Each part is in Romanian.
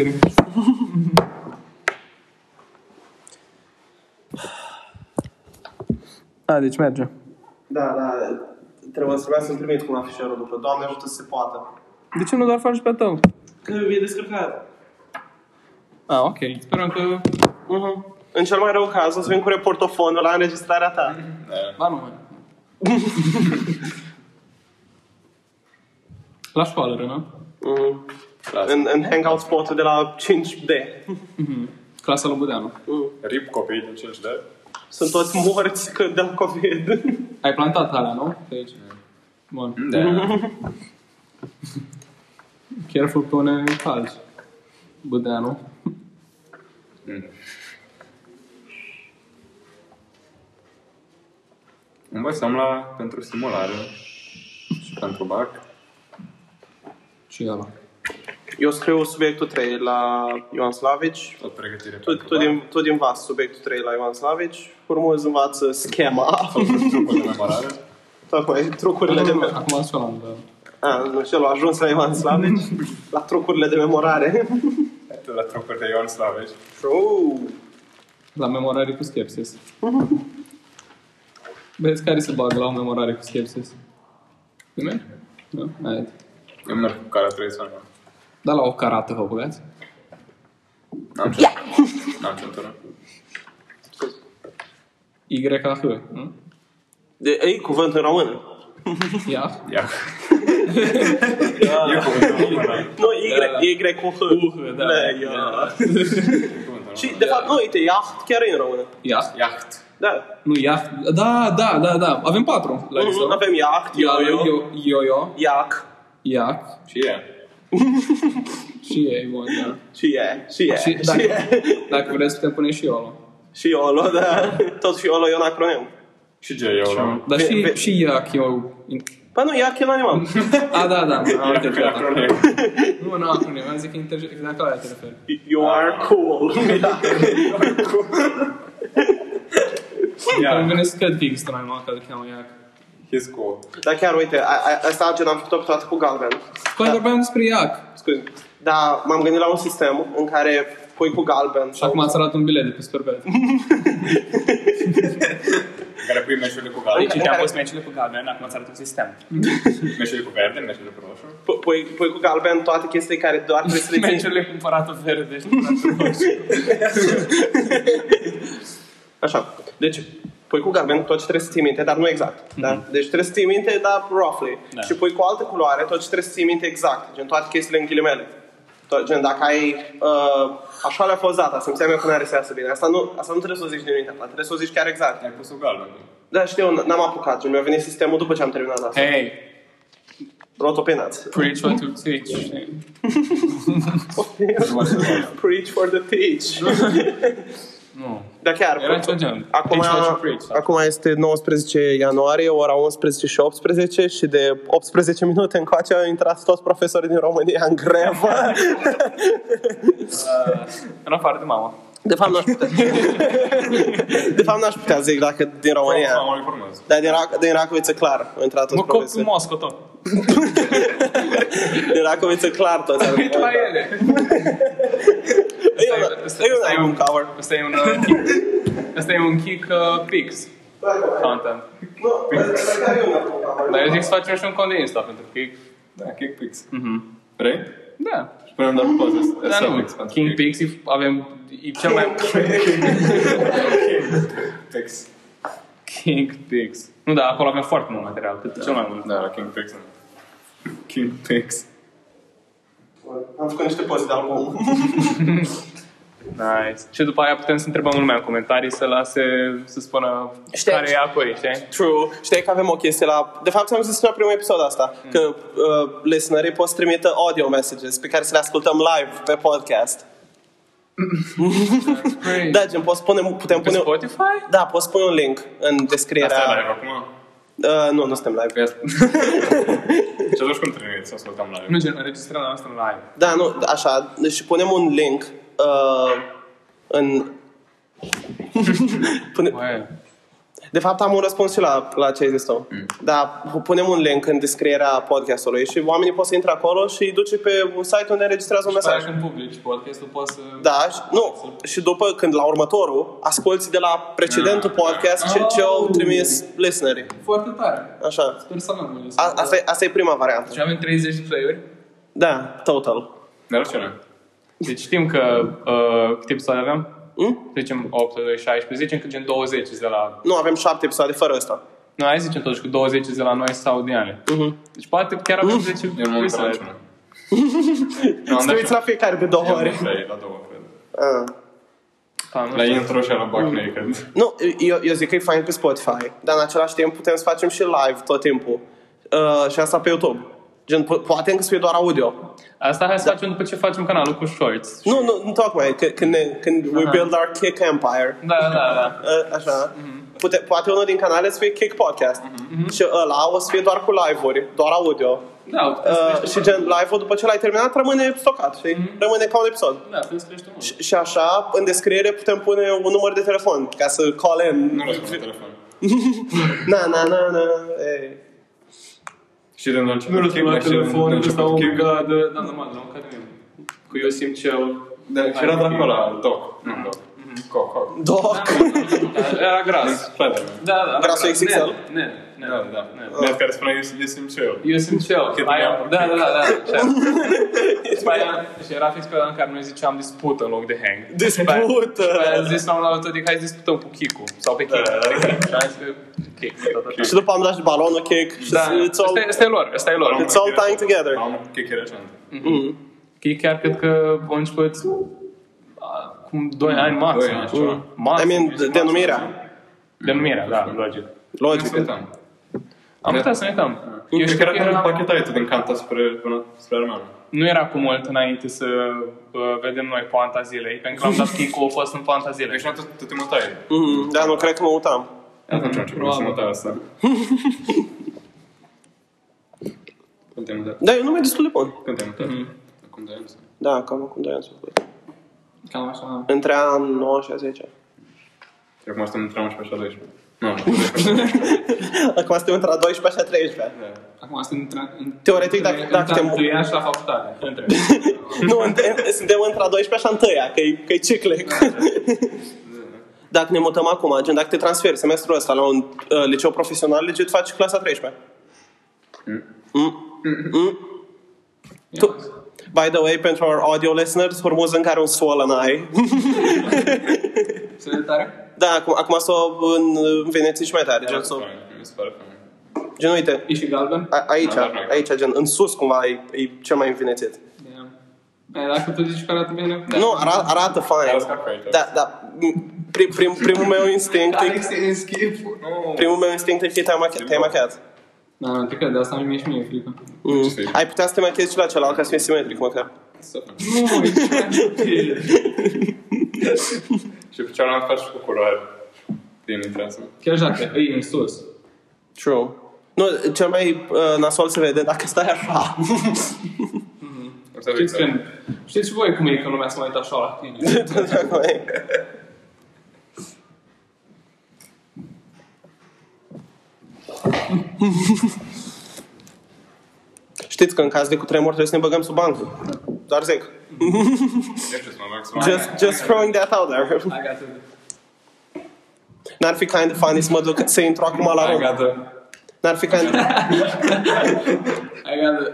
Termin. A, deci merge. Da, da, trebuie să trebuia să-mi trimit cu un afișerul după. Doamne ajută să se poată. De ce nu doar faci pe tău? Că e descărcat. A, ok. Sperăm că... Uh-huh. În cel mai rău caz o să vin cu reportofonul la înregistrarea ta. Ba nu mai. La școală, Rena. Uh-huh. În, în hangout spotul de la 5D. Clasa lui Budeanu. RIP copiii din 5D. Sunt toți morți că de la COVID. Ai plantat alea, nu? Pe aici. Bun. Da. Careful pe unde calci. Budeanu. Învățăm la pentru simulare și pentru BAC. Și ăla. Eu scriu subiectul 3 la Ioan Slavici. Tot pregătire Tu, pentru tu, din, tu din vas subiectul 3 la Ioan Slavici. Urmăzi învață schema. BAC. Trucul de memorare. Tocmai trucurile de... Me- Acum sunt la A, nu știu, a ajuns la Ioan Slavici. la trucurile de memorare. Tu la trucuri de Ion Slaveș. Oh. La memorare cu skepsis. Vezi care se bagă la o memorare cu skepsis? Bine? Da? Hai. Eu merg cu cara tradițională. Da la o carată vă băgați? N-am ce. N-am centură. YH, nu? De, ei, cuvânt în română. Ia. Ia. E cuvântul român. Nu, Y, Y cu H. Uh, da. Da, ia. Și, de fapt, nu, uite, iaht chiar e în română. Ia. Iaht. Da. Nu, ia. Da, da, da, da. Avem patru la Mhm, listă. Avem iaht, yo-yo, Yo, yo, yo, iac iac Și e. și ei, bun, da. și e, și e, Și și dacă, e. dacă vreți, putem pune și eu. Și Iolo, da. Tot și Iolo e un acronim. Și G eu la... Dar Ve- și, ve- și iac eu... Păi nu, iac e un animal. A, da, da. Am Iaht e interpretat. acronim. Nu, nu, acronim. Am zis că interge- dacă la aia te referi. You are cool. Îmi Ia. vine să cred că există un animal care îl cheamă iac. He's cool. Dar chiar, uite, a- a- asta gen am făcut-o pe toată cu galben. Păi vorbeam despre iac. Scuze. Dar m-am gândit la un sistem în care pui cu galben Și acum ați arătat un bilet de pe Superbet. În care pui meșurile cu În galben. care- Citeam post meciurile cu galben, acum îți arăt un sistem. Meșurile cu verde, meșurile cu roșu. pu- pui, pui cu galben toate chestiile care doar trebuie să le ții. Meciurile cumpăratul verde și Așa. Deci, pui cu galben tot ce trebuie să ții minte, dar nu exact. Da? Deci trebuie să ții minte, dar roughly. Da. Și pui cu altă culoare tot ce trebuie să ții minte exact. Gen toate chestiile în ghilimele. Tot, gen, dacă ai uh, așa le-a fost data, să-mi seama că nu are să iasă bine. Asta nu, asta nu trebuie să o zici din minte, asta trebuie să o zici chiar exact. Ai pus-o galben. Da, știu, n- n-am apucat. Gen, mi-a venit sistemul după ce am terminat asta. Hey, Rotopinați. preach what you teach. Preach for the teach. Nu. Dar chiar, Era ceva gen. acum, Preach what you preach. acum este 19 ianuarie, ora 11 și 18 și de 18 minute încoace au intrat toți profesorii din România în grevă. în afară de mama. De fapt, n-aș putea. De fapt, n-aș putea zic dacă din România. Mă informez. Dar din, Rac- din Racoviță clar au intrat toți Mă cop cu profesorii. Mosco tot. Din Racoviță clar toți au intrat. La ele. E un- Ăsta- E un ăsta e album un- cover. Ăsta e un uh, kick. Ăsta e un kick uh, pix content. Nu, ăsta chiar e un album cover. Dar eu zic să facem și un cont de Insta pentru kick. Da, kick pics. Vrei? Da. Și punem doar poze. Da, Asta nu. pics pentru King Pix avem e cel mai... Pics. King Pix. Nu, da, acolo avem foarte mult material, cât cel mai mult. Da, la King Pics. King Pics. Am făcut niște poze de album. Nice. Și după aia putem să întrebăm lumea în comentarii să lase, să spună Știi- care e acolo, știi? True. Știi că avem o chestie la... De fapt, ți-am zis la primul episod asta, că uh, listenerii pot să trimită audio messages pe care să le ascultăm live pe podcast. Great. Da, gen, poți pune, putem Pe pune... Spotify? Da, poți pune un link în descrierea... Asta e live acum. Uh, nu, nu suntem live. Și atunci cum trebuie să ascultăm live? Nu, gen, înregistrăm la noastră în live. Da, nu, așa. Deci punem un link uh, în... Pune... Băi, De fapt, am un răspuns și la, la ce ai zis tu. Mm. Dar punem un link în descrierea podcastului și oamenii pot să intre acolo și îi duce pe un site unde înregistrează un mesaj. Mesaj. când publici podcastul poți să... Da, și, nu, și după când la următorul asculti de la precedentul podcast ce, ce au trimis listenerii. Foarte tare. Așa. Sper să avem un A, asta, e, asta e prima variantă. Și avem 30 de play-uri. Da, total. Dar ce nu? Deci știm că uh, câte episoade avem? Mm? Zicem 8, 2, 16, zicem că gen 20 de la... Nu, avem șapte episoade fără ăsta. Nu, hai zicem totuși cu 20 de la noi sau din ale. Mhm. Deci poate chiar avem 10 Eu nu am uitat la episoade. niciuna. Nu, am Să dat uiți la fiecare de două Eu am ori. dat la două, cred. Ah. Ah, nu La știu. intro și la Back Naked. Nu, eu, eu zic că e fain pe Spotify, dar în același timp putem să facem și live tot timpul. Uh, și asta pe YouTube. Gen, po- poate încă să fie doar audio. Asta hai să facem după ce facem canalul cu shorts. Nu, nu, nu tocmai, că- când, ne, când we Aha. build our Kick Empire. Da, da, da. Uh, așa. Pute, poate unul din canale să fie Kick Podcast. Și ăla o să fie doar cu live-uri, doar audio. Da, putem să Uh, creștem. și gen, live-ul după ce l-ai terminat rămâne stocat, știi? Rămâne ca un episod. Da, putem să creștem mult. Și, și așa, în descriere putem pune un număr de telefon ca să call in. Nu răspund la telefon. Na, na, na, na. Ei. Și de la început Nu răspund la Kick, și de telefon, la ăsta început o Kick. gadă. Da, normal, la un cademiu. Cu Iosim cel... Da, și era de acolo, Doc. Nu, Doc. Coc, Coc. Doc. Era gras. Fratele meu. Da, da. Grasul gras. XXL? Ne, ne, Da, da. ne. Net care spunea eu eu simt ce eu. Eu sunt cel. Cât Aia, mi-am da, da, da, da. așa. După aia, și era fix pe ăla în care noi ziceam dispută în loc de hang. Dispută. După aia am zis la un altul, adică hai să disputăm cu Kiku. Sau pe Kiku. Da, da, da. Și am zis că Kick, tot așa. Și după am dat și balonul kick și Da, it's all, ăsta e- ăsta e lor, ăsta e lor. It's all tying together. Am un kick recent. Kick chiar cred că au început a, cum 2 ani maxim. Doi ani, ceva. ceva. Maxim, I mean, maxim. denumirea. Denumirea, da, logic. Logic. Să uităm. Am putea să ne uităm. Eu Eu știu cred că că era era, pachetatul din canta spre, până spre Armana. nu era cu mult înainte să uh, vedem noi poanta zilei, pentru că l-am dat kick-ul, a fost în poanta zilei. Deci nu tot tot te mutai. Mhm, Da, nu cred că mă mutam. Atunci am început să Probabil. mutai asta. Când te mutai? Da, eu nu mai destul de bun. Când te mutai? Acum doi ani sau? Da, cam acum 2 ani s-a făcut. Cam așa. Între an 9 și a 10. Și acum suntem între 11 și a 12. Nu, 12. Acum suntem între a 12 și a 13. Acum suntem între... în- Teoretic, dacă- între- dacă între te- întâia și la facultate. Între. Nu, între- suntem între a 12 și a 1 că e, că e ciclic. Dacă ne mutăm acum, gen dacă te transferi semestrul ăsta la un uh, liceu profesional, legit faci clasa 13. Mm. Mm. Tu, by the way, pentru our audio listeners, Hormuz încă are un swollen eye. Să de tare? da, acum, acum s-o în, învenețit și mai tare. Gen, s-o, Mi se pare fain. gen uite, E și galben? a, aici, Da, da, da. aici, gen, în sus cumva e, e cel mai învenețit. Da. E, Dacă tu zici că arată bine... Nu, arată, arată fain. Arată ca aici. Da, da, prim, prim, primul meu instinct e, Alex e în schimb. Nu. primul meu instinct e că te-ai machiat. Te-ai machiat. Da, nu, te cred, de asta mi-e și mie frică. Mm. Ce să-i- Ai putea să te machiezi și la celălalt ca să fie simetric măcar. Să fac. Nu, e Și pe cealaltă faci și cu culoare. Din intrasă. Chiar și dacă e în sus. True. Nu, cel mai uh, nasol se vede dacă stai așa. O să Știți vezi. când... Știți și voi cum e că lumea se mai uită așa la tine. Știți că în caz de cutremur trebuie să ne băgăm sub bancă. Doar zic. Ce să mă bag să mă- Just, just throwing that out there. I got to... N-ar fi kind of funny să mă duc să intru acum la I rom. got to... N-ar fi kind of... I got to...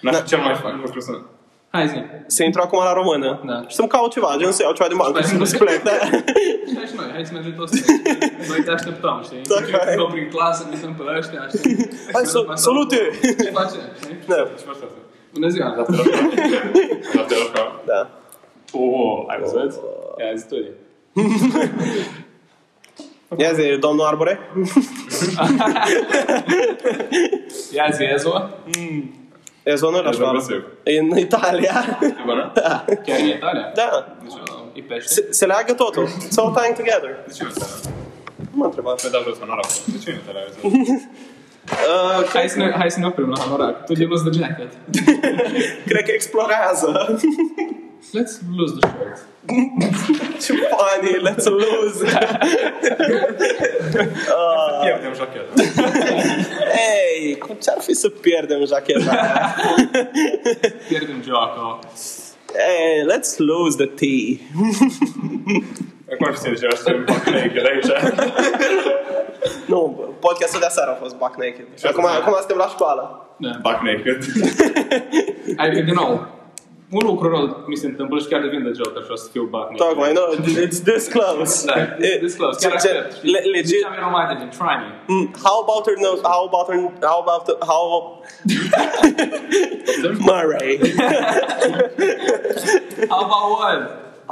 N-ar fi cel mai fain lucru să... Să intru acum la română. Da. Și să-mi caut ceva, gen să iau ceva din bancă și plec. Da. Hai și noi, hai să mergem toți. Noi te așteptăm, știi? Da, hai. Noi prin clasă, ne sunt pe ăștia, știi? Hai, să, salute! Ce face, știi? Da. Ce faci asta? Bună ziua! La telefon. Da. Oh, ai văzut? Ia zi tu. Ia zi, domnul Arbore. Ia zi, Ezo. E zonă la E școală. zonă E în Italia. E bună? Da. Chiar în Italia? Da. E pește. Se, se leagă totul. It's all tying together. De ce nu te Nu m-a întrebat. Pe dau jos în oraș. De ce nu te la Uh, Hai să ne, hai să ne oprim la Hanorac. Tu de the jacket. cred că explorează. Let's lose the shirt. Ce funny, let's lose. Pierdem cum ce-ar fi să pierdem aia? Pierdem joaca. Hey, let's lose the tea. Acum știu de ce aș trebui fac naked aici. Nu, podcastul de aseară a fost Buck Naked. Și acum, acum suntem la școală. Da. Back naked. Adică, din nou, un lucru rău mi se întâmplă și chiar devin de Joker și o să fiu Batman. Tocmai, no, it's this close. Da, this close. Chiar ce- le- legit, Ziceam eu mai devreme, try me. Mm, How about her nose? How about her? How about the, how? Murray. How about what?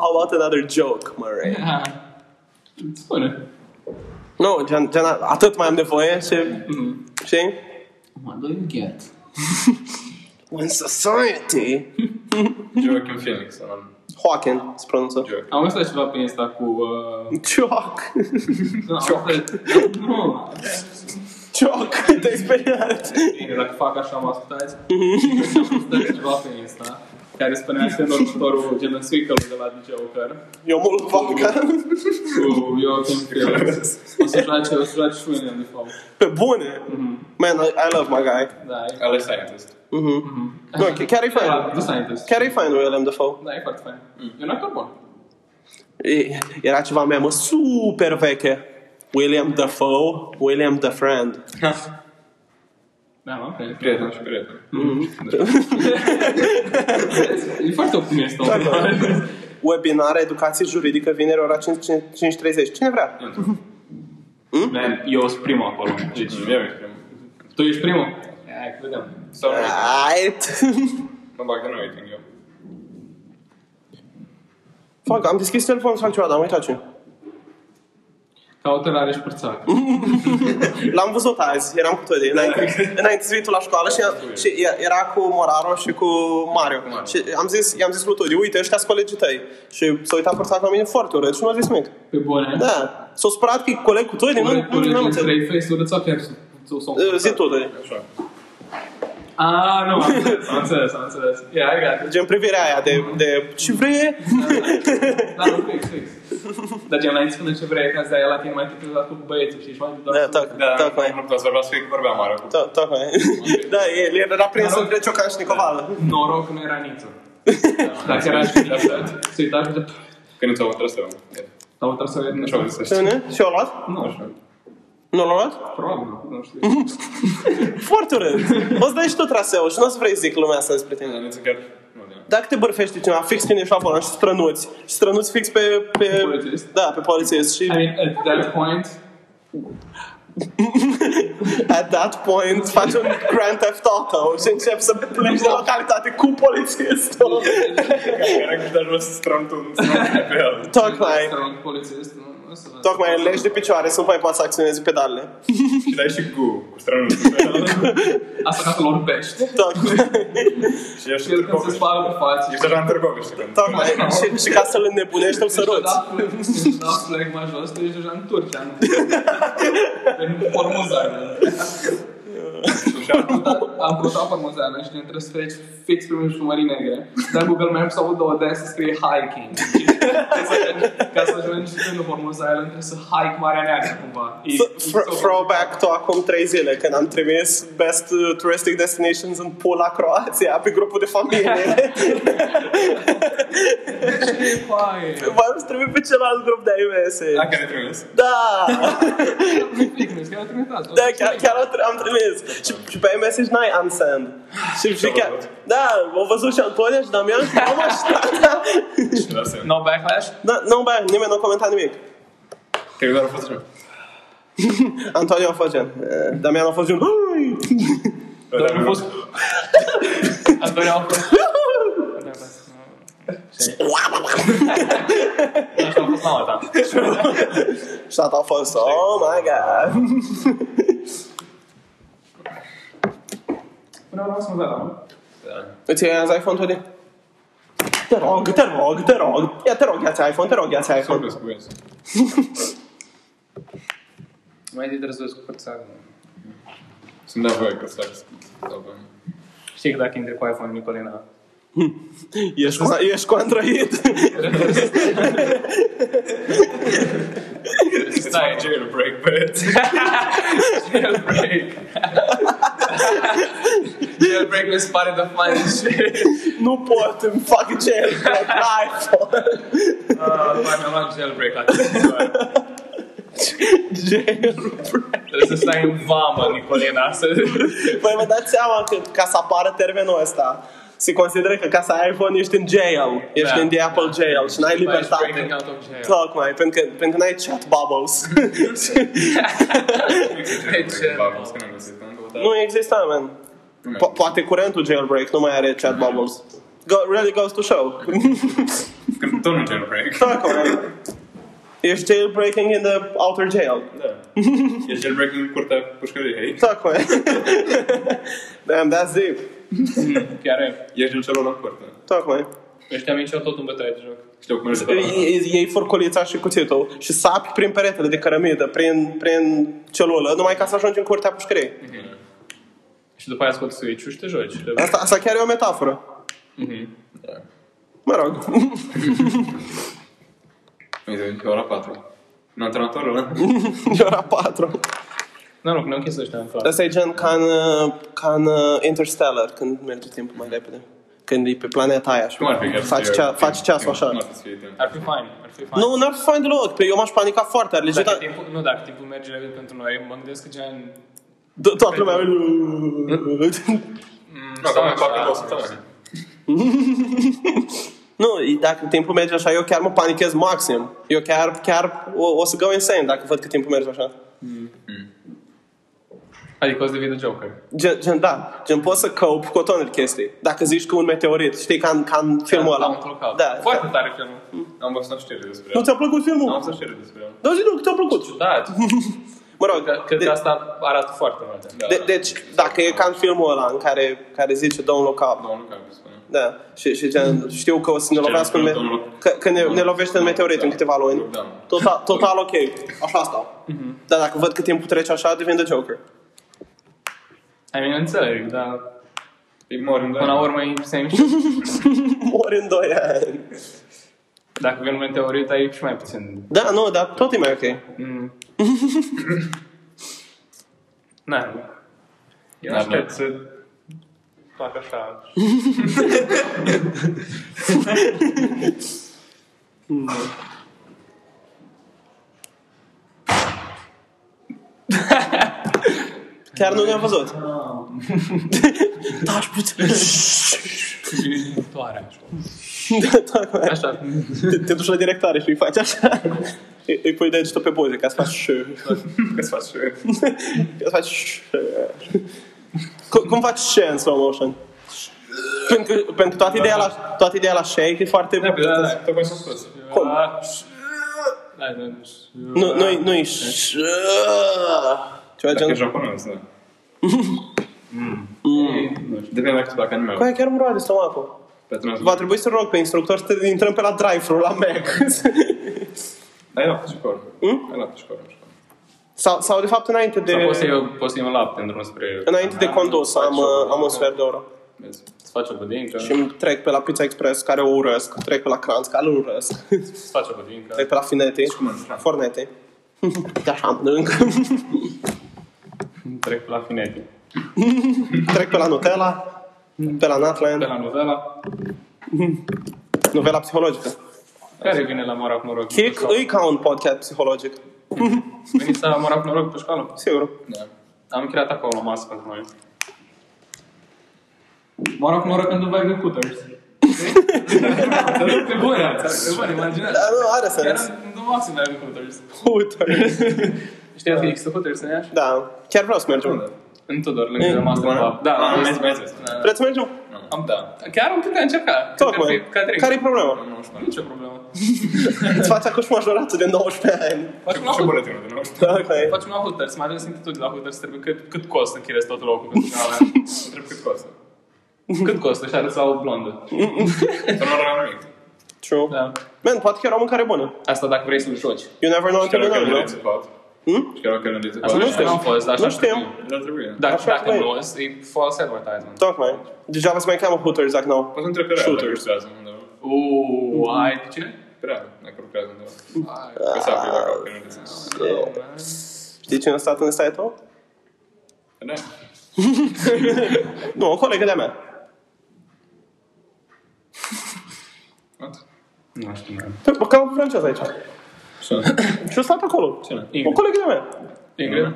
How about another joke, Murray? Spune. Nu, gen, gen, atât mai am nevoie și... Știi? What do you get? When society... Joaquin Phoenix. nu? Joaquin se pronunță. Joaquin. Am văzut ceva pe Insta cu... Uh, Joc. nu, am văzut- Nu, Joc. Te-ai speriat. bine, dacă fac așa mă ascultați. Am văzut ceva pe Insta care spunea că în următorul gen în sequel de la The Joker Eu mult vaca. cu Joaquin Phoenix. O să joace, o să joace și William Dafoe. Pe bune. Man, I, I love my guy. Da, e... Ale Scientist. Nu, chiar e fain. The Scientist. Chiar e fain William Dafoe. Da, e foarte fain. E un actor bun. E- Era ceva memă super veche. William Dafoe, William the Friend. Da, ok. Prieten și prieten. E foarte optimist. omul. Webinar Educație Juridică, vineri, ora 5.30. Cine vrea? Man, eu sunt primul acolo. Deci, Eu ești primul. tu ești primul? Hai, că vedem. Sau nu rating. Right. Mă bag de nu rating eu. Fuck, am deschis telefonul să fac ceva, dar am uitat ce. Cautelare și părțac. L-am văzut azi, eram cu Todi, înainte, înainte să vii tu la școală și, și e- era cu Moraro și cu Mario. Și am zis, i-am zis lui Todi, uite, ăștia sunt colegii tăi. Și s-a uitat părțac la mine foarte urât și nu a zis nimic. Pe bune. Da, s-a supărat că e coleg cu Todi, nu, nu, nu, nu am înțeles. Trei face-uri sau chiar sau sau Uh, Zi tu, Todi. Așa. Ah, nu, am înțeles, am înțeles, am înțeles. Yeah, I got it. Gen privirea aia de, de ce vrei? Da, nu, fix, fix. Dar gen, înainte spune ce vrei, ca să dai la tine mai târziu la cu băieții și ești mai Da, toc, Da, tocmai. nu puteți vorbea să fie că vorbeam mare. To- Tocmai. Da, el era prins între Ciocan și Nicovală. Noroc nu era niță. Dacă era și niță, se uita și de... Că nu ți-au trăseu. Sau trebuie să vedem. Așa o zis. Ce ne? Și o luat? Nu, Așa. Nu l-a luat? probabil nu, nu știu. Foarte urât. O să dai și tu traseu și nu o să vrei să zic lumea asta despre tine. Nu ți chiar... Nu, da. Dacă te bărfește cineva fix când ești la volan și strănuți, și strănuți fix pe... pe Polițist? Da, pe polițist și I mean, at that point, at that point faci un Grand Theft Auto și începi să pleci de localitate cu polițistul. Era că te-aș vrea să strămtu un strămtu pe el. Tocmai. strâng polițist, nu, nu să... Tocmai legi de picioare să nu mai poți să acționezi pedalele. Și dai și cu, cu strănutul pe el. Asta ca să-l orbești. Tocmai. Și ești Și el când se spală pe față. Ești deja în Târgoviște când. Tocmai. Și, și ca să-l înnebunești, îl săruți. Da, plec mai jos, tu ești deja în Turcia. nu? În Formuzană. Am căutat Formuzană și ne trebuie să treci fix pe mijlocul Mării Negre. Dar Google Maps au două de să scrie hiking. Și Ca să ajungi în Formuzană, trebuie să hike Marea Neagră cumva. E- e Fr- so- Throwback to acum trei zile, când am trimis Best uh, Touristic Destinations în Pula, Croația, pe grupul de familie. Hai. V-am trimis pe celălalt grup de IMS. Dacă ne trimis. Da! Nu chiar a trimis. Da, chiar, chiar am, am trimis. Și, și pe iMessage n-ai unsend. Și, și chiar, da, au văzut și Antonia și Damian și am așteptat. No backlash? Da, nu, bă, nimeni nu a comentat nimic. Cred că doar a fost așa. Antonia a fost gen. eh, Damian a fost gen. "Ui!" Doar a fost... Antonio a fost... Asta a fost mama ta. Și tata a fost, oh my god. Până la urmă să mă dau, nu? Da. Îți iei azi iPhone, Tony? Te rog, te rog, te rog. Ia, te rog, ia-ți iPhone, te rog, ia-ți Sau iPhone. plus cu el. Mai zi trebuie să cu părțarul. Sunt de voie că s-ar Sau Știi că dacă intri cu iPhone, Nicolina, Ești, cu, ești cu Android. Stai, Jailbreak, bet. Jailbreak. Jailbreak mi se pare de funny shit. nu pot, îmi fac jailbreak la iPhone. Ah, Mai mi-am luat jailbreak la televizor. jailbreak. Trebuie să stai în vamă, Nicolina, să... Păi vă dați seama că ca să apară termenul ăsta, se consideră că ca să ai iPhone ești în jail, ești Da. în the Apple jail și n-ai Breaking libertate. out of jail. Tocmai, pentru că, pentru că n-ai chat bubbles. Bubbles, că n-am găsit încă o dată. nu exista, man. Po- poate curentul jailbreak nu mai are chat bubbles. Go, really goes to show. Că tot nu jailbreak. Tocmai. Ești jailbreaking in the outer jail. Da. E jailbreak în curtea pușcăriei. Tocmai. Damn, that's deep. Chiar e. Ești în celălalt curte. Tocmai. Ăștia mici au tot în bătaie de joc. Știu cum merge pe ăla. Iei iei furculița și cuțitul și sapi prin peretele de cărămidă, prin, prin celulă, numai ca să ajungi în curtea pușcăriei. Și după aia scoți switch și te joci. Asta, asta chiar e o metaforă. Mă rog. Uite, e ora 4. În antrenatorul ăla? E ora 4. Nu, nu, că ne-au închis ăștia în față. Asta e gen ca în, uh, ca în uh, Interstellar, când merge timpul mai repede. Când e pe planeta aia și Cum ar fi chiar să faci, fie- cea, faci ceasul Cum așa. ar fi să fie timp? Ar fi fain, ar fi fain. Nu, n-ar fi fain deloc. Pe eu m-aș panica foarte, ar legit. Dacă timpul, nu, dacă timpul merge repede pentru noi, mă gândesc că gen... To- Toată lumea... Nu, că mai fac două săptămâni. Nu, dacă timpul merge așa, eu chiar mă panichez maxim. Eu chiar, chiar o, o să go insane dacă văd că timpul merge așa. Adică o să devii de Joker. Gen, gen, da, gen poți să cope cu o tonă de chestii. Dacă zici că un meteorit, știi, ca în, ca în filmul ăla. Mount Lookout. Da. Foarte tare filmul. Am văzut o știre despre Nu el. ți-a plăcut Am filmul? văzut o știre despre el. Da, zi nu, că ți-a plăcut. Ciudat. Mă rog, Cred de, că asta arată foarte mult. Da, de, da. deci, dacă e ca în filmul ăla în care, care zice Don't look up, Domnul Capi spune. da, și, și gen, știu că o să ne lovească în me- Domnul- că, că ne, ne lovește în meteorit în câteva luni, Da. total, total ok, așa stau. Dar dacă văd că timpul trece așa, devin de Joker. I mean, înțeleg, dar Îi mor în doi până la ani. urmă e same shit. Mori în 2 ani. Dacă vine un meteorit, ai și mai puțin. Da, nu, dar tot e mai ok. Mm. Na, eu Da, aștept da. să fac așa. Chiar nu ne-am văzut. Taci puțin. Toare, așa. Da, Așa. Te, te duci la directare și îi faci așa. Îi, îi pui degetul pe buze ca să faci ș. Că-ți faci și Ca să faci ș. Cum, cum faci ș în slow motion? Pentru că, pentru că toată ideea la, toată ideea la shake e foarte... Da, da, da, tocmai s-a spus. Cum? Da, da. Nu, nu, nu e ș. Ceva Dacă e gen... japonez, da. Mm. Nu știu, depinde dacă dacă anime. Coaie, chiar îmi roade stomacul. Pe trans. Va trebui să rog pe instructor să te intrăm pe la drive-thru la Mac. Ai lapte și corn. Hmm? Ai lapte și corn. sau, sau de fapt înainte de... Sau poți să iau, poți să iau lapte în drum spre... Înainte de condus am, uh, am un sfert de oră. Vezi? Să faci o budincă. Și îmi trec pe la Pizza Express, care o urăsc. Trec pe la Kranz, care îl urăsc. Să faci o budincă. Trec pe la Finetti. cum îl Fornete. De așa, încă. Trec la Finetti. Trec pe la Nutella. Pe la Pe Nutland. la novela. Novela psihologică. Care vine la Morac Noroc? Kick e ca un podcast psihologic. Veniți la Morac Noroc pe școală? Sigur. Da. Am închiriat acolo o masă pentru noi. Moroc, noroc când vai de Hooters. Pe bune, pe bune, imaginează. Da, nu, are Chiar sens. în în maxim vai de Hooters. Hooters. Știați că există Hooters în Iași? Da, chiar vreau să mergem. În Tudor, lângă Master Pub. Da, am am mai mai zis. Vreți să mergem? am, da. Chiar am putea încerca. Tocmai. Care-i problema? Nu știu. Nicio problemă. Îți faci acum și majoratul de 19 ani. Facem Ce la Hooters. buletinul de nou? Da, ok. Facem la Hooters. Mai ales tu de la Hooters trebuie cât, cât costă închiriezi tot locul pentru că Întreb cât costă. Cât costă și arăți la o blondă. Să nu rămân nimic. True. Da. Man, poate chiar o mâncare bună. Asta dacă vrei să-l joci. You never know until Chiar you că know, nu no? reți pot. Hmm? Și chiar dacă nu Așa Nu nu știu. am fost, așa Nu știu. Dar trebuie. Dar Așa dacă trebuie. nu, e false advertisement. Tocmai. Degeaba se mai cheamă Hooters dacă nu. Poți să întreb pe Real dacă Shooters. lucrează undeva. Uuu, ai ce? Pe Real, dacă lucrează undeva. Că să afli dacă că nu desenezi. Știi cine a stat în site-ul? Da. Nu, o colegă de-a mea. What? Nu știu, man. Bă, Cam francez aici. Ce? Și a stat acolo. Cine? O Ingrid. colegă de-a mea. Ingrid?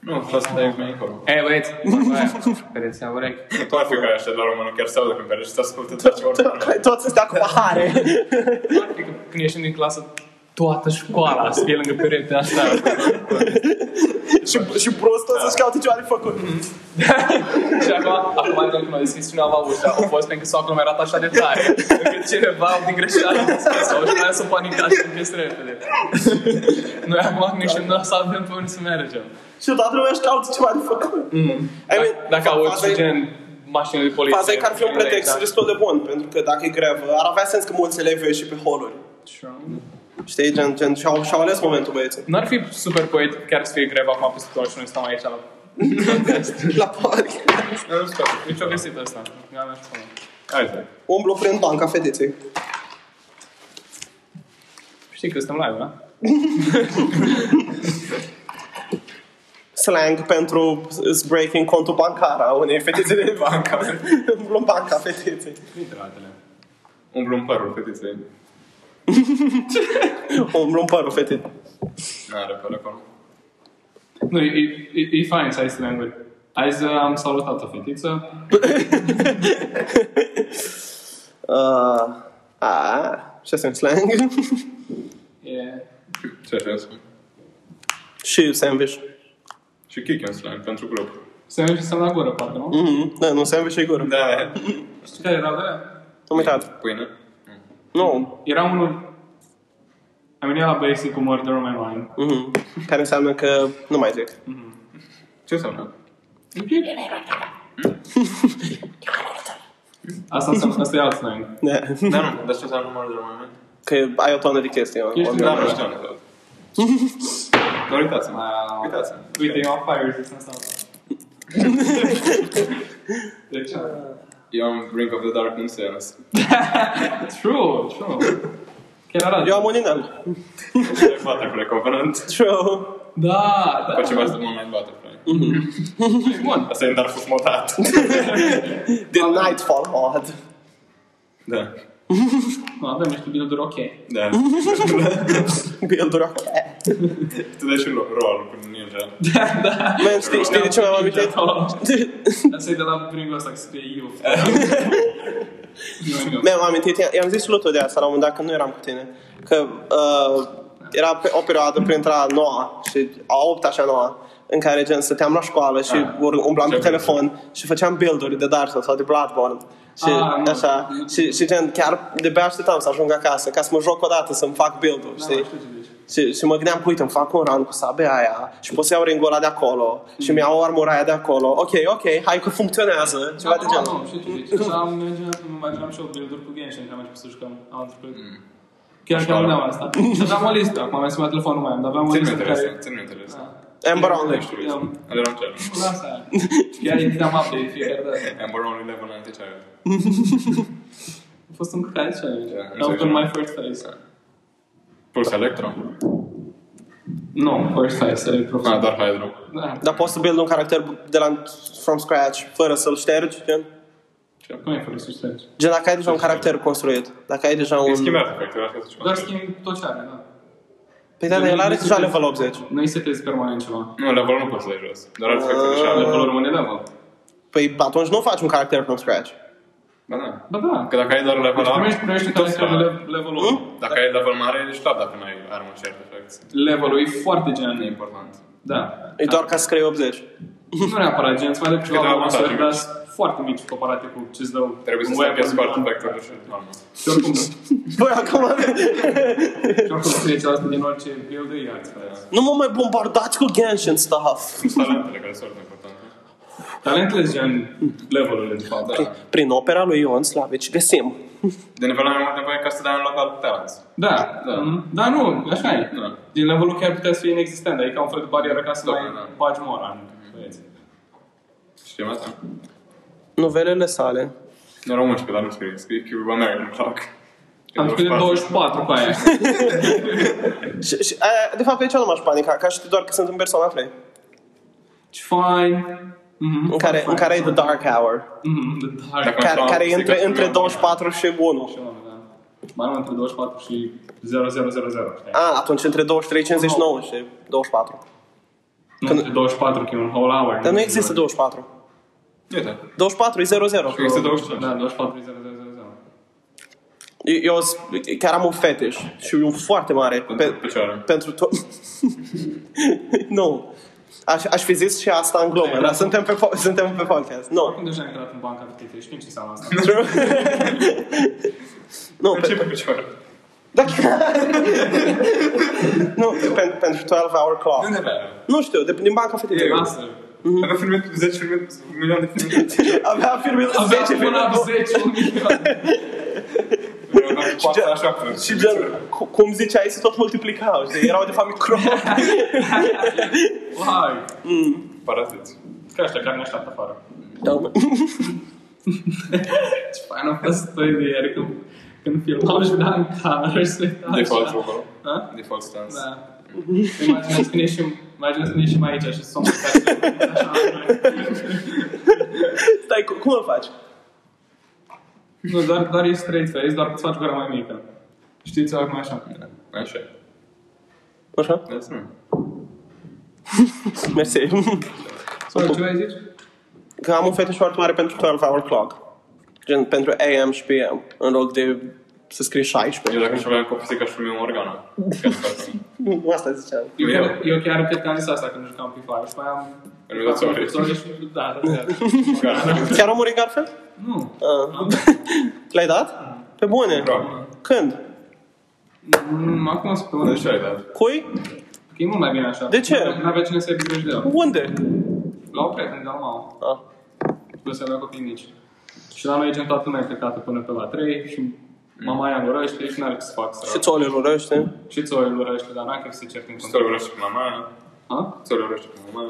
Nu, trebuie să dai mai acolo. Ei, băieți, vedeți, am urechi. Tu ar fi ca așa la română, chiar se aude când pereți și te ascultă tot ce oricum. Toți ăstea cu pahare. Adică când ieșim din clasă, toată școala să fie lângă peretea asta. și, și prostul să-și caute ceva de făcut. și acum, acum adică când a deschis cineva ușa, au fost pentru că soacră lumea arată așa de tare, încât cineva din greșeală a deschis ușa, și aia s-a panicat și închis repede. Noi acum când ieșim de la sală, avem pe unde să mergem. Și toată lumea își caută ceva de făcut. I mean, Dacă fa- auzi faza e- gen mașină de poliție. Faza e că ar fi un pretext da. destul de bun, pentru că dacă e grevă, ar avea sens că mulți elevi ieși pe holuri. Știi, gen, gen și-au, și-au ales momentul băieții. N-ar fi super poetic chiar să fie grevă acum peste tot și noi stăm aici la... La podcast. Nu, nu scoate. Deci o găsit ăsta. Mi-a mers până. Hai să. Umblu prin banca fetiței. Știi că suntem live, da? Slang pentru is breaking contul bancar a unei fetițe de banca. Umblu în banca fetiței. Printre altele. Umblu în părul fetiței. Umblu în părul fetiței. N-are păr acolo. Nu, e, e, e fain să ai slang Azi uh, am salutat o fetiță. Uh, a, ce sunt slang? E... Ce așa spun? și sandwich. Și kick în slang pentru grup. Se merge să la gură, parcă, nu? Mm-hmm. Da, nu sandwich și gură. Da. Știi care erau de alea? Am uitat. Pâine? Nu. Era unul... Am venit la basic cu Murder on My Mind. Mm-hmm. Care înseamnă că nu mai zic. Ce înseamnă? Asta înseamnă, asta e alt slang. Da. Da, nu. Dar ce înseamnă numărul de moment? Că ai o tonă de chestii. Ești Da, Da, nu da. știu exact. Nu uitați-mă. Ah, Uitați-mă. Uite, eu am fire resistance asta. Deci, Eu am Brink of the Dark în sens. true, true. Chiar arată. Eu am un inel. Butterfly Covenant. True. Da, da. După ce v-ați Moonlight Butterfly. Bun. Asta e dar fost modat. The Nightfall mod. Da. Nu, avem niște build-uri ok. Da. Build-uri ok. Tu dai și rol cu ninja. Man, știi, știi de ce mi-am amintit? Asta e de la primul ăsta, că scrie you. Nu, nu. Mi-am amintit, i- i-am zis lui tu de asta la un moment dat când nu eram cu tine. Că uh, era pe, o perioadă printre a noua și a opta și a noua în care gen stăteam la școală și Ah. ur- umblam Ce pe telefon și făceam build-uri de Dark Souls sau de Bloodborne. Și Ah, nu. așa, și, și gen, chiar de bea așteptam să ajung acasă ca să mă joc o dată, să-mi fac build-uri, Da, știi? știu ce zici. Și, și mă gândeam că, uite, îmi fac un run cu sabia aia și pot să iau ringul ăla de acolo și mi iau armura aia de acolo. Ok, ok, hai că funcționează, ceva de Da, genul. Nu, știu ce zici. Așa am mergeam, mergeam și eu build-uri cu Genshin, că am început să jucăm anul trecut. Chiar că Școală. am asta. Și aveam o listă, acum mi-am schimbat telefonul mai am, dar aveam o Țin listă minte care... asta, țin minte asta. Amber Only. Nu știu, ale eram cel. Lasă aia. Chiar îi dădeam update fiecare dată. Amber Only level 90 child. A fost un căcat challenge. Da, That înțeleg. was my first face. Pus Electro? Nu, first face, electro. Ah, doar Hydro. Da. Dar poți să build un caracter de la from scratch, fără să-l ștergi, gen? Cum ai fără să ștergi? Gen, dacă ai deja un caracter construit, dacă ai deja E un... schimbat efectul, asta ce Doar schimbi tot ce are, da. Păi da, dar el are deja level 80. Nu-i setezi permanent ceva. Nu, levelul nu poți să dai jos. Doar are efectul de șale. Levelul rămâne level. Păi atunci nu faci un caracter from scratch. Ba da. Ba da. Că dacă ai doar level Deci up, primești, primești un tot caracter de scala. lev- level 1. Dacă ai level mare, ești top dacă nu ai armă cert effect. Levelul e foarte Nu e gen. important. Da. E doar ca să crei 80. Nu neapărat gen, îți mai dă câteva Câteva măsuri, avantaje dar mici. sunt foarte mici comparate cu ce-ți dă Trebuie să un stai weapon. pe scurt effect-uri și armă. Și oricum, Băi, acum... și oricum treci asta din orice build de iarți. nu mă mai bombardați cu Genshin stuff. Sunt talentele care sunt foarte importante. Talentele sunt gen levelurile, de fapt. Da. Prin opera lui Ion Slavici găsim De nivelul mai mult nevoie ca să dai un local talents. Da, Da. Mhm. da, nu, așa e. Da. Din levelul chiar putea să fie inexistent, adică un fel de barieră ca să Da, mai da. bagi mora în băieți. Știm asta? Novelele sale. Nu erau 11, dar nu scrie. Scrie Cube American Clock. Am scris 24 cu aia. Și, și aia, de fapt, aici nu m-aș panica, ca știi doar că sunt în persoana 3. Ce fain. Mhm, În care, în care e The Dark Hour. Mhm, the dark. Dacă- Care, Așa, care e zic între, că între scriu 24 și 1. Și ăla, da. Mai nu între 24 și 0000, știi? A, atunci între 23, 59 și 24. Nu, între 24, că e un whole hour. Dar nu există 24. Uite. 24 e 00. Există 25. Da, 24 0000. Eu, eu s- chiar am un fetish și un foarte mare Pentru pe, picioare. pentru tot. nu. Aș, aș fi zis și asta în glumă, dar suntem pe, po- suntem pe podcast. Nu. Oricum deja am intrat în banca de titlu, știm ce înseamnă asta. nu, Ce pe, pe picioare? da, nu, pentru, pentru 12 hour clock. Unde avea? Nu știu, de, din banca fetiței. Lasă. Avea filme, 10 filme, un milion de filme. Avea firme 10 până la filme. 10, un milion. Poate așa. Și gen, cu- cum ziceai, se tot multiplicau. știi? Erau de fapt microbi. Hai. Paraziți. Că ăștia care ne așteaptă afară. Da, mă. Ce fain a fost o idee, adică când filmau și vedeam în cameră și se uita Default așa. acolo. Ha? Default stance. Da. Imaginează că ne ieșim, imaginează că ne ieșim aici și somn așa. Stai, cu- cum îl faci? Nu, doar, doar e straight face, doar îți faci gura mai mică. Știți, acum așa. Așa. Așa? That's nu. Mersi. Sau ce vrei zici? Că am un fetiș foarte mare pentru 12 hour clock. Gen, pentru AM și PM. În loc de să scrii 16. Eu dacă nu aveam copii, zic că aș fi un organă. Chiar nu fac. Nu, asta ziceam. Eu, Eu. chiar, eu chiar cred că am zis asta când jucam P5 și mai am... Mi-a dat sorry. Sorry și da, da, da. Organă. Chiar a murit Garfield? Nu. Ah. L-ai dat? Pe bune. Bravo. Când? Mm, Acum o săptămână. De ce ai dat? Cui? Că e mult mai bine așa. De ce? Nu avea cine să-i grijă de el. Unde? La o prieten de-al mamă. Ah. Plus avea copii mici. Și la noi gen toată lumea e plecată până pe la 3 și mama aia urăște și n-are ce să facă Și sărac. țolul îl urăște. Și țoile îl urăște, dar n-a chef să se certe în Ți-o contact. urăște pe mama. Ha? Ți-o urăște pe mama.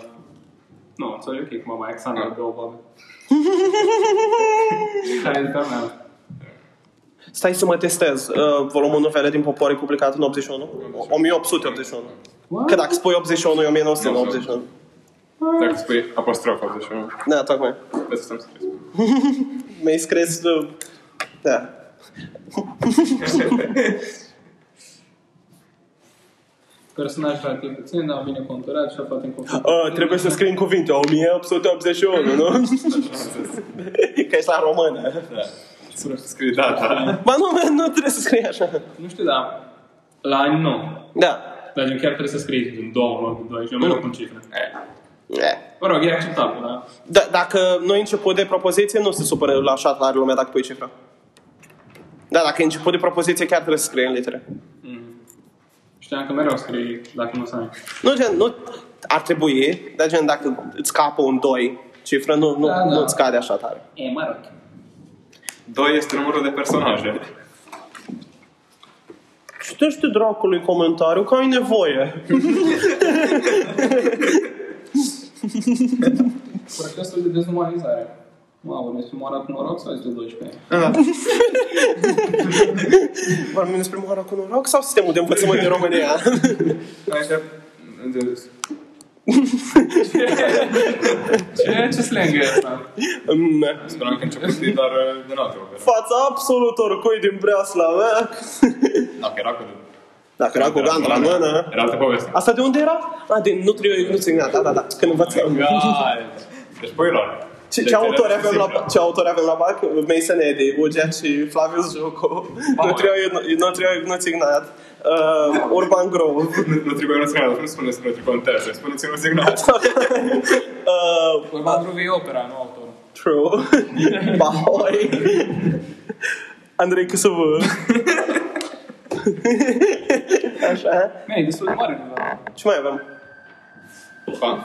Nu, țoile e ok cu mama aia, Xana, Ah. două babe. Care e de mea? Stai să mă testez. Uh, volumul novele din Popor e publicat în 81? 1881. What? Că dacă spui 81 e 1981. Dacă spui apostrof 81, Da, tocmai. vezi să-mi scris. Mi-ai scris... Uh, da. Personaj relativ puțin, dar bine conturat și aflat în conflict. Uh, trebuie să scrii în cuvinte 1881, nu? Că ești la română. Scrie data. Ba nu, nu trebuie să scrii așa. Nu știu, dar la ani nu. Da. Dar gen chiar trebuie să scrii din două în loc de doi și eu mereu cu cifre. Eh. Mă rog, e acceptabil, da? Da, dacă nu e început de propoziție, nu se supără la așa tare lumea dacă pui cifra. Da, dacă e început de propoziție, chiar trebuie să scrie în litere. Știam că mereu scrii dacă nu să ai. Nu, gen, nu ar trebui, dar gen, dacă îți capă un 2 cifră, nu, nu, Da, da. nu îți cade așa tare. E, mă rog. 2 este numărul de personaje. Citește dracului comentariu că ai nevoie. Procesul de dezumanizare. Mamă, ne-ai omorat cu noroc sau este 12? Vorbim despre moara cu noroc sau sistemul de învățământ din România? Așa, Ce, ce slang e asta? Mm. speram că început e, dar uh, din altă operă. Fața absolut oricui din Breaslav, eh? Dacă era cu... Dacă era cu gant la mână. Era altă poveste. Asta de unde era? A, din nu trebuie, nu țin, da, da, da, când învățăm. Deci, băi, lor. Ce, ce, autori avem la, ce autori avem la BAC? Mason Eddy, Ugea și Flavius Joco, nu trebuie nu țignat, uh, Urban Grove, Nu trebuie un signal, nu spuneți că nu trebuie contează, spuneți un signal. uh, Urma Druvi e opera, nu autorul. True, Bahoi, Andrei Căsăvă. Așa, Ei, destul de mare, nu? ce mai avem? Pa.